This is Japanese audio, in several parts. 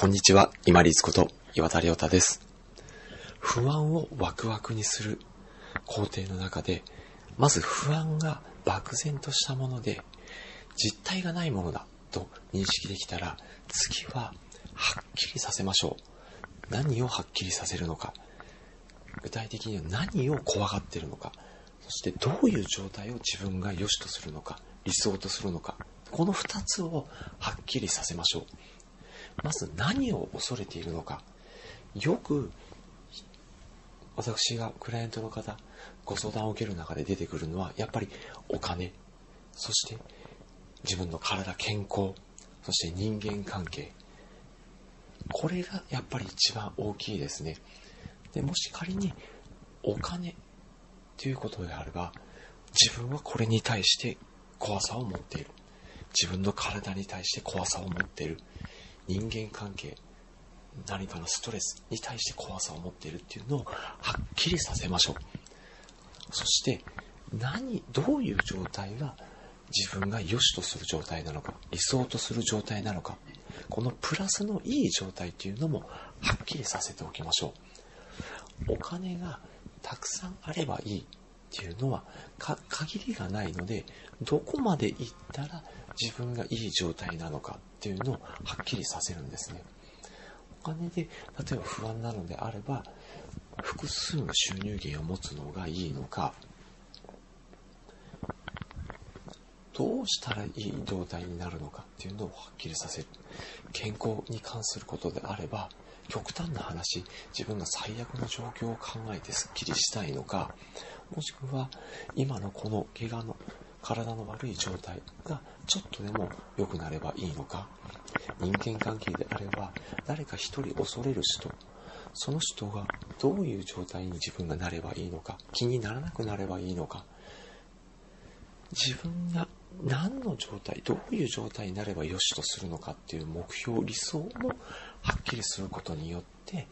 こんにちは、今立こと岩田亮太です。不安をワクワクにする工程の中で、まず不安が漠然としたもので、実体がないものだと認識できたら、次ははっきりさせましょう。何をはっきりさせるのか。具体的には何を怖がってるのか。そしてどういう状態を自分が良しとするのか、理想とするのか。この二つをはっきりさせましょう。まず何を恐れているのか。よく、私がクライアントの方、ご相談を受ける中で出てくるのは、やっぱりお金、そして自分の体、健康、そして人間関係。これがやっぱり一番大きいですね。で、もし仮にお金ということであれば、自分はこれに対して怖さを持っている。自分の体に対して怖さを持っている。人間関係、何かのストレスに対して怖さを持っているっていうのをはっきりさせましょう。そして、何、どういう状態が自分が良しとする状態なのか、理想とする状態なのか、このプラスのいい状態っていうのもはっきりさせておきましょう。お金がたくさんあればいいっていうのは限りがないので、どこまで行ったら自分がいい状態なのかっていうのをはっきりさせるんですね。お金で、例えば不安なのであれば、複数の収入源を持つのがいいのか、どうしたらいい状態になるのかっていうのをはっきりさせる。健康に関することであれば、極端な話、自分が最悪の状況を考えてスッキリしたいのか、もしくは今のこの怪我の体の悪い状態がちょっとでも良くなればいいのか、人間関係であれば誰か一人恐れる人、その人がどういう状態に自分がなればいいのか、気にならなくなればいいのか、自分が何の状態、どういう状態になれば良しとするのかっていう目標、理想もはっきりすることによって、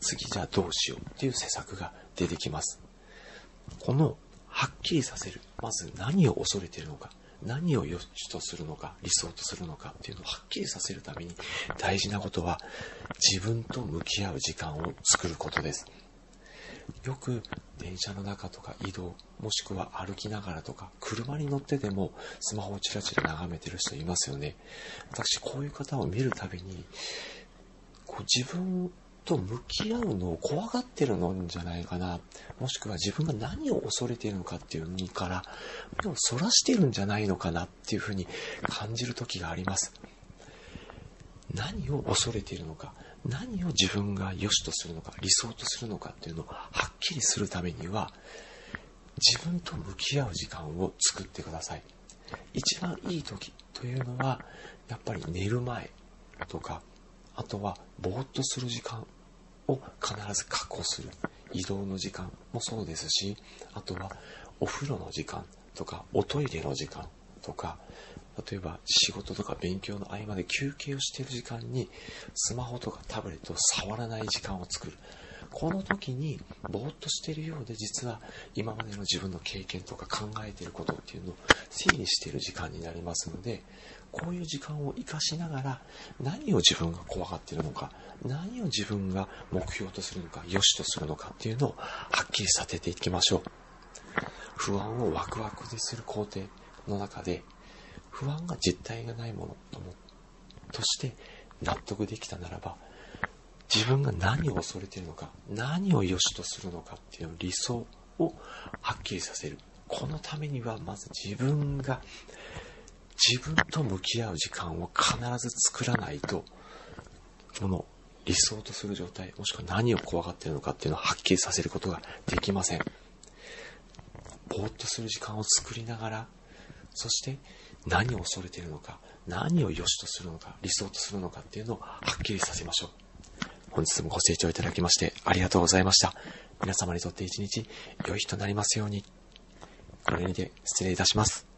次じゃあどうしようっていう施策が出てきます。このはっきりさせる。まず何を恐れているのか、何を良しとするのか、理想とするのかっていうのをはっきりさせるために大事なことは自分と向き合う時間を作ることです。よく電車の中とか移動、もしくは歩きながらとか、車に乗ってでもスマホをチラチラ眺めてる人いますよね。私こういう方を見るたびに、こう自分と向き合うのを怖がってるのんじゃないかな。もしくは自分が何を恐れているのかっていうのから目をそらしてるんじゃないのかなっていうふうに感じる時があります。何を恐れているのか、何を自分が良しとするのか、理想とするのかっていうのをはっきりするためには、自分と向き合う時間を作ってください。一番いい時というのは、やっぱり寝る前とか、あとはぼーっとする時間を必ず確保する。移動の時間もそうですし、あとはお風呂の時間とか、おトイレの時間とか、例えば仕事とか勉強の合間で休憩をしている時間にスマホとかタブレットを触らない時間を作る。この時にぼーっとしているようで実は今までの自分の経験とか考えていることっていうのを整理している時間になりますので、こういう時間を活かしながら何を自分が怖がっているのか、何を自分が目標とするのか、良しとするのかっていうのをはっきりさせていきましょう。不安をワクワクにする工程の中で不安が実体がないものともとして納得できたならば自分が何を恐れているのか何を良しとするのかっていう理想をはっきりさせる。このためにはまず自分が自分と向き合う時間を必ず作らないとこの理想とする状態もしくは何を怖がっているのかっていうのをはっきりさせることができません。ぼーっとする時間を作りながらそして何を恐れているのか、何を良しとするのか、理想とするのかっていうのをはっきりさせましょう。本日もご清聴いただきましてありがとうございました。皆様にとって一日良い日となりますように。これにて失礼いたします。